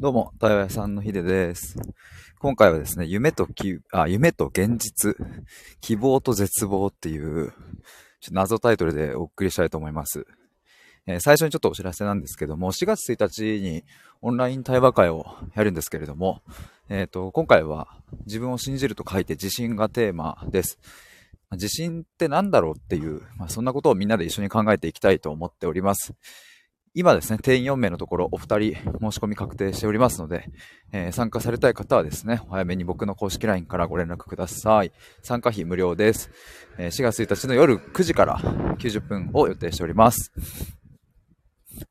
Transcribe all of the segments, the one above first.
どうも、対話屋さんのヒデです。今回はですね、夢とき、あ、夢と現実、希望と絶望っていう、謎タイトルでお送りしたいと思います。えー最初にちょっとお知らせなんですけども、4月1日にオンライン対話会をやるんですけれども、えっ、と、今回は自分を信じると書いて自信がテーマです。自信って何だろうっていう、まあ、そんなことをみんなで一緒に考えていきたいと思っております。今ですね、定員4名のところ、お二人申し込み確定しておりますので、えー参加されたい方はですね、お早めに僕の公式 LINE からご連絡ください。参加費無料です。えー4月1日の夜9時から90分を予定しております。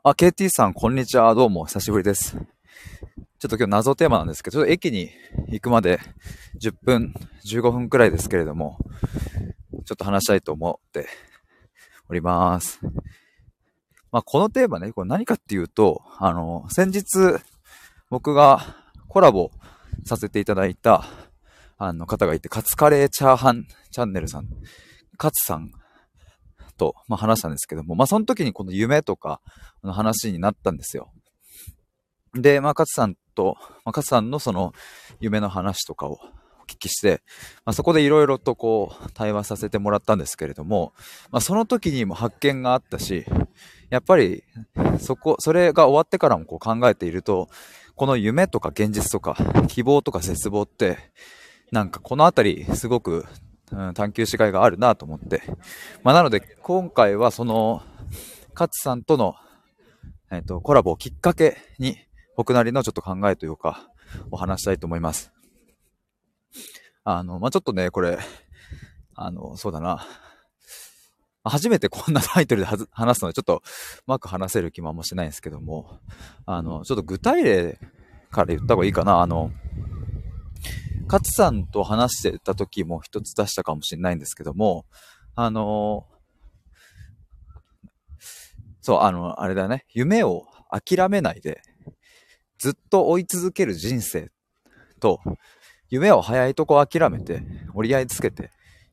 あ、KT さん、こんにちは。どうも、久しぶりです。ちょっと今日謎テーマなんですけど、ちょっと駅に行くまで10分、15分くらいですけれども、ちょっと話したいと思っております。まあ、このテーマね、これ何かっていうと、あの、先日、僕がコラボさせていただいた、あの方がいて、カツカレーチャーハンチャンネルさん、カツさんと、まあ、話したんですけども、まあ、その時にこの夢とかの話になったんですよ。で、まあ、カツさんと、まあ、カツさんのその夢の話とかを聞きして、まあ、そこでいろいろとこう対話させてもらったんですけれども、まあ、その時にも発見があったし、やっぱりそこ、それが終わってからもこう考えていると、この夢とか現実とか希望とか絶望って、なんかこのあたりすごく、うん、探求しがいがあるなと思って。まあ、なので今回はその、勝さんとの、えっ、と、コラボをきっかけに、僕なりのちょっと考えというか、お話したいと思います。あの、まあ、ちょっとね、これ、あの、そうだな。初めてこんなタイトルで話すので、ちょっとうまく話せる気もあんましないんですけども、あの、ちょっと具体例から言った方がいいかな。あの、勝さんと話してた時も一つ出したかもしれないんですけども、あの、そう、あの、あれだね、夢を諦めないで、ずっと追い続ける人生と、夢を早いとこ諦めて、折り合いつけて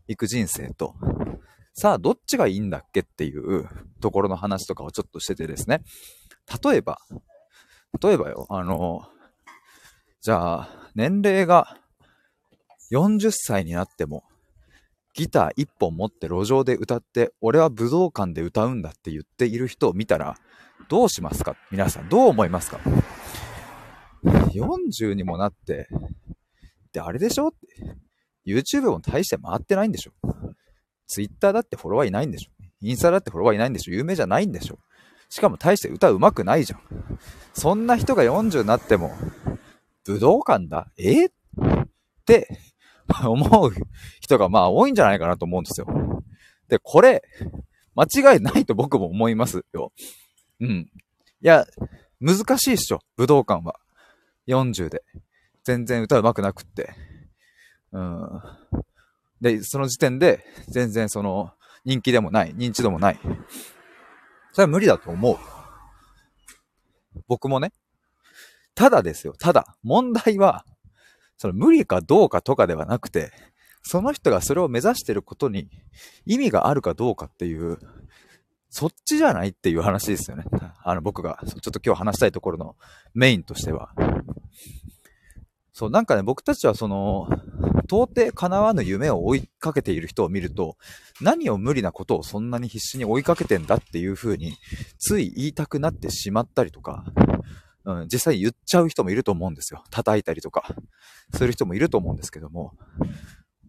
いく人生と、さあ、どっちがいいんだっけっていうところの話とかをちょっとしててですね。例えば、例えばよ、あの、じゃあ、年齢が40歳になっても、ギター一本持って路上で歌って、俺は武道館で歌うんだって言っている人を見たら、どうしますか？皆さん、どう思いますか ?40 にもなって、で、あれでしょって ?YouTube も大して回ってないんでしょツイッターだってフォロワーいないんでしょインスタだってフォロワーいないんでしょ有名じゃないんでしょしかも大して歌うまくないじゃん。そんな人が40になっても、武道館だ？え？って思う人がまあ多いんじゃないかなと思うんですよ。で、これ、間違いないと僕も思いますよ。うん。いや、難しいっしょ、武道館は。40で。全然歌うまくなくって。うん。で、その時点で、全然その、人気でもない、認知度もない。それは無理だと思う。僕もね。ただですよ、ただ、問題は、その無理かどうかとかではなくて、その人がそれを目指してることに意味があるかどうかっていう、そっちじゃないっていう話ですよね。あの僕がちょっと今日話したいところのメインとしては。そう、なんかね、僕たちはその、到底叶わぬ夢を追いかけている人を見ると、何を無理なことをそんなに必死に追いかけてんだっていう風に、つい言いたくなってしまったりとか、うん、実際言っちゃう人もいると思うんですよ。叩いたりとか、する人もいると思うんですけども、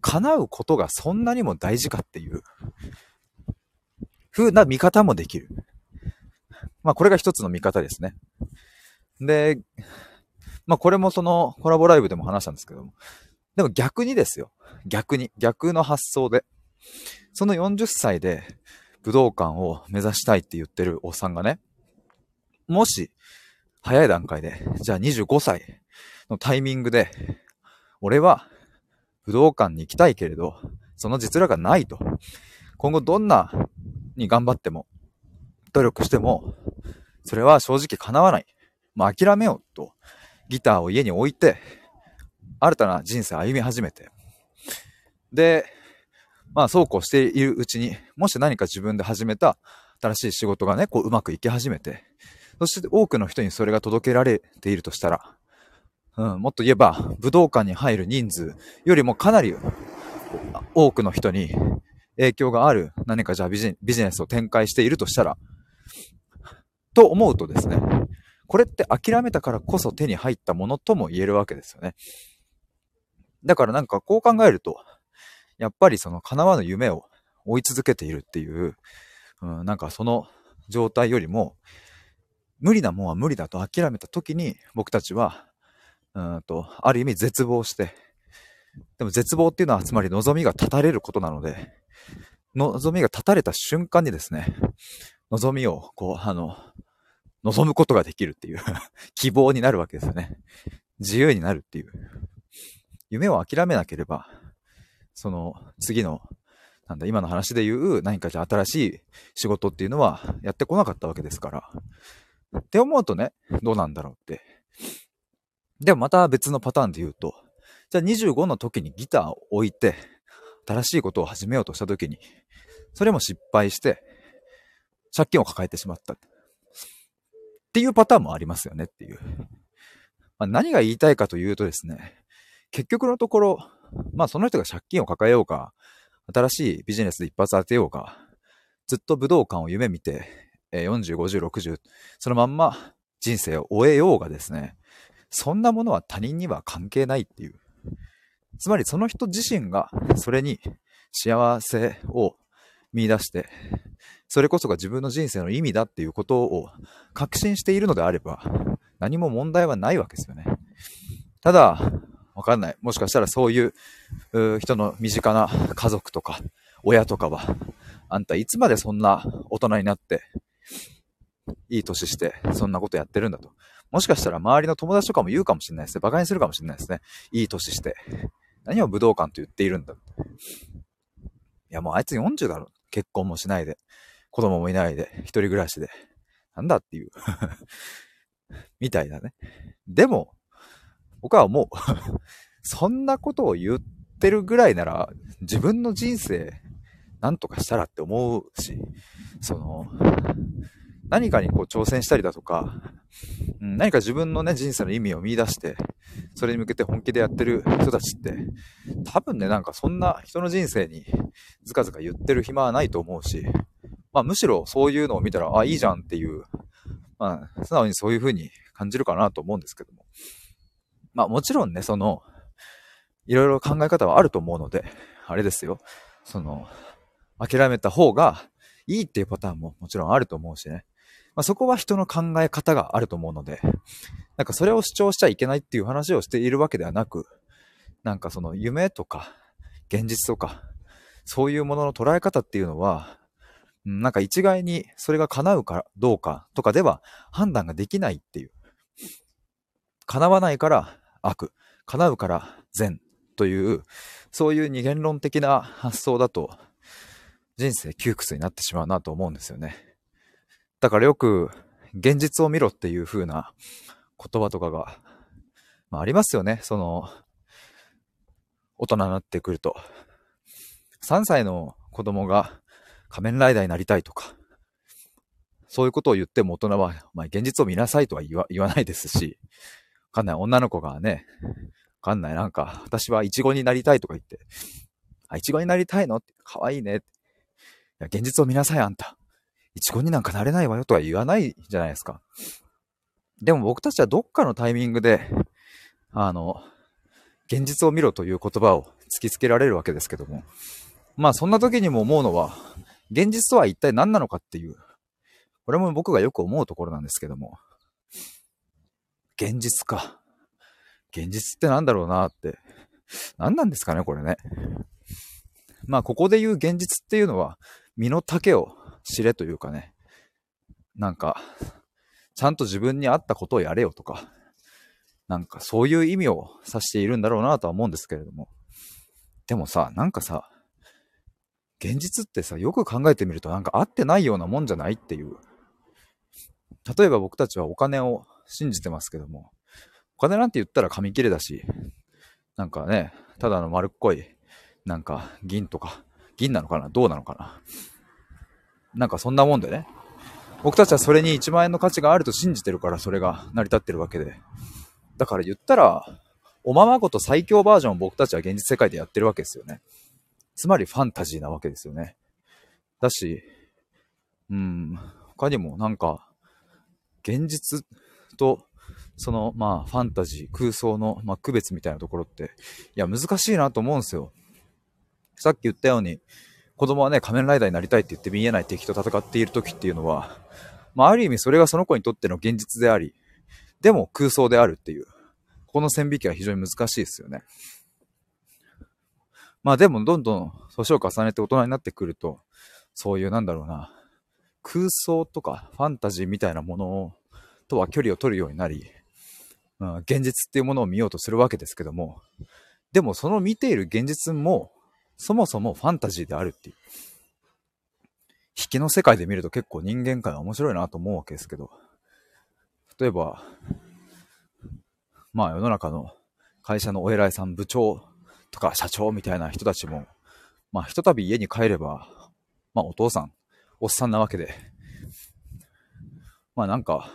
叶うことがそんなにも大事かっていう、風な見方もできる。まあ、これが一つの見方ですね。で、まあ、これもそのコラボライブでも話したんですけども、でも逆にですよ。逆に。逆の発想で。その40歳で武道館を目指したいって言ってるおっさんがね、もし、早い段階で、じゃあ25歳のタイミングで、俺は武道館に行きたいけれど、その実力がないと。今後どんなに頑張っても、努力しても、それは正直叶わない。もう諦めようと、ギターを家に置いて、新たな人生を歩み始めて。で、まあそうこうしているうちに、もし何か自分で始めた新しい仕事がね、こううまくいき始めて、そして多くの人にそれが届けられているとしたら、うん、もっと言えば、武道館に入る人数よりもかなり多くの人に影響がある何かじゃあビジネスを展開しているとしたら、と思うとですね、これって諦めたからこそ手に入ったものとも言えるわけですよね。だからなんかこう考えると、やっぱりその叶わぬ夢を追い続けているっていう、うん、なんかその状態よりも、無理なもんは無理だと諦めた時に僕たちは、うんと、ある意味絶望して、でも絶望っていうのはつまり望みが絶たれることなので、望みが絶たれた瞬間にですね、望みをこう、あの、望むことができるっていう 希望になるわけですよね。自由になるっていう。夢を諦めなければ、その次の、なんだ、今の話で言う何かじゃ新しい仕事っていうのはやってこなかったわけですから。って思うとね、どうなんだろうって。でもまた別のパターンで言うと、じゃあ25の時にギターを置いて、新しいことを始めようとした時に、それも失敗して、借金を抱えてしまった。っていうパターンもありますよねっていう。まあ、何が言いたいかというとですね、結局のところ、まあその人が借金を抱えようか、新しいビジネスで一発当てようか、ずっと武道館を夢見て、40、50、60、そのまんま人生を終えようがですね、そんなものは他人には関係ないっていう。つまりその人自身がそれに幸せを見出して、それこそが自分の人生の意味だっていうことを確信しているのであれば、何も問題はないわけですよね。ただ、わかんない。もしかしたらそういう人の身近な家族とか親とかは、あんたいつまでそんな大人になって、いい年してそんなことやってるんだと。もしかしたら周りの友達とかも言うかもしれないですね。馬鹿にするかもしれないですね。いい年して。何を武道館と言っているんだ。いやもうあいつ40だろ。結婚もしないで。子供もいないで。一人暮らしで。なんだっていう みたいだね。でも、僕はもう そんなことを言ってるぐらいなら、自分の人生、なんとかしたらって思うし、その、何かにこう挑戦したりだとか、何か自分のね、人生の意味を見出して、それに向けて本気でやってる人たちって、多分ね、なんかそんな人の人生にずかずか言ってる暇はないと思うし、まあむしろそういうのを見たら、あ、いいじゃんっていう、まあ素直にそういう風に感じるかなと思うんですけども。まあもちろんね、その、いろいろ考え方はあると思うので、あれですよ。その、諦めた方がいいっていうパターンももちろんあると思うしね。まあ、そこは人の考え方があると思うので、なんかそれを主張しちゃいけないっていう話をしているわけではなく、なんかその夢とか現実とか、そういうものの捉え方っていうのは、なんか一概にそれが叶うかどうかとかでは判断ができないっていう。叶わないから悪、叶うから善という、そういう二元論的な発想だと、人生窮屈になってしまうなと思うんですよね。だからよく、現実を見ろっていう風な言葉とかが、まあ、ありますよね。その、大人になってくると。3歳の子供が仮面ライダーになりたいとか、そういうことを言っても大人は、まあ、現実を見なさいとは言わ言わないですし、わかんない。女の子がね、わかんない。なんか、私はイチゴになりたいとか言って、あ、イチゴになりたいの？って、かわいいね。いや、現実を見なさい、あんた。イチゴになんかなれないわよとは言わないじゃないですか。でも僕たちはどっかのタイミングで、あの、現実を見ろという言葉を突きつけられるわけですけども。まあそんな時にも思うのは、現実とは一体何なのかっていう、これも僕がよく思うところなんですけども。現実か。現実って何だろうなって。何なんですかね、これね。まあ、ここで言う現実っていうのは、身の丈を知れというかね。なんか、ちゃんと自分に合ったことをやれよとか、なんかそういう意味を指しているんだろうなとは思うんですけれども。でもさ、なんかさ、現実ってさ、よく考えてみるとなんか合ってないようなもんじゃないっていう。例えば僕たちはお金を信じてますけども、お金なんて言ったら紙切れだし、なんかね、ただの丸っこい、なんか銀とか、銀なのかな？どうなのかな？なんかそんなもんでね。僕たちはそれに1万円の価値があると信じてるからそれが成り立ってるわけで。だから言ったら、おままごと最強バージョンを僕たちは現実世界でやってるわけですよね。つまりファンタジーなわけですよね。だし、うん、他にもなんか、現実と、その、まあ、ファンタジー、空想の、まあ、区別みたいなところって、いや、難しいなと思うんですよ。さっき言ったように、子供はね、仮面ライダーになりたいって言って見えない敵と戦っている時っていうのは、まあ、ある意味それがその子にとっての現実であり、でも空想であるっていう、この線引きは非常に難しいですよね。まあでもどんどん年を重ねて大人になってくると、そういうなんだろうな、空想とかファンタジーみたいなものをとは距離を取るようになり、うん、現実っていうものを見ようとするわけですけども、でもその見ている現実も、そもそもファンタジーであるっていう。引きの世界で見ると結構人間界は面白いなと思うわけですけど、例えば、まあ世の中の会社のお偉いさん、部長とか社長みたいな人たちも、まあひとたび家に帰れば、まあお父さん、おっさんなわけで、まあなんか、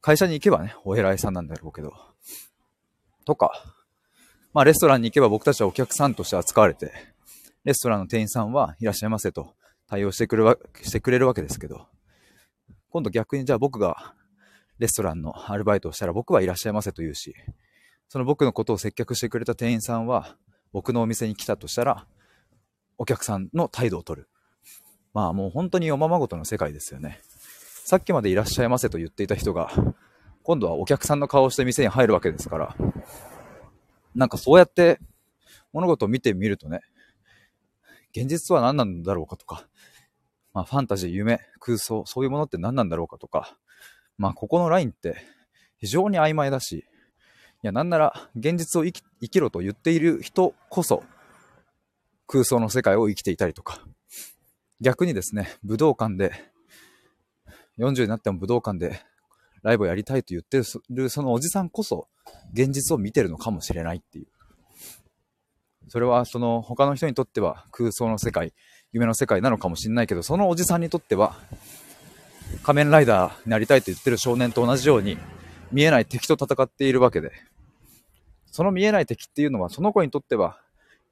会社に行けばね、お偉いさんなんだろうけど、とか、まあレストランに行けば僕たちはお客さんとして扱われて、レストランの店員さんはいらっしゃいませと対応してくるわしてくれるわけですけど、今度逆にじゃあ僕がレストランのアルバイトをしたら僕はいらっしゃいませと言うし、その僕のことを接客してくれた店員さんは僕のお店に来たとしたら、お客さんの態度を取る。まあもう本当におままごとの世界ですよね。さっきまでいらっしゃいませと言っていた人が、今度はお客さんの顔をして店に入るわけですから、なんかそうやって物事を見てみるとね、現実は何なんだろうかとか、まあファンタジー、夢、空想、そういうものって何なんだろうかとか、まあここのラインって非常に曖昧だし、やなんなら現実を生き生きろと言っている人こそ空想の世界を生きていたりとか、逆にですね、武道館で40になっても武道館でライブをやりたいと言ってるそのおじさんこそ現実を見てるのかもしれないっていう。それはその他の人にとっては空想の世界、夢の世界なのかもしれないけど、そのおじさんにとっては仮面ライダーになりたいと言ってる少年と同じように見えない敵と戦っているわけで、その見えない敵っていうのはその子にとっては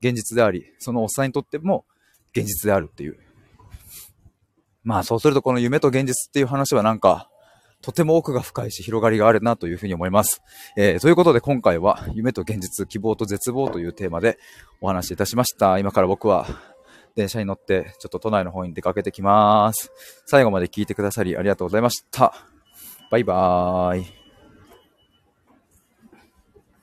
現実であり、そのおっさんにとっても現実であるっていう。まあそうするとこの夢と現実っていう話はなんか、とても奥が深いし広がりがあるなというふうに思います。えー、ということで今回は夢と現実、希望と絶望というテーマでお話しいたしました。今から僕は電車に乗ってちょっと都内の方に出かけてきます。最後まで聞いてくださりありがとうございました。バイバーイ。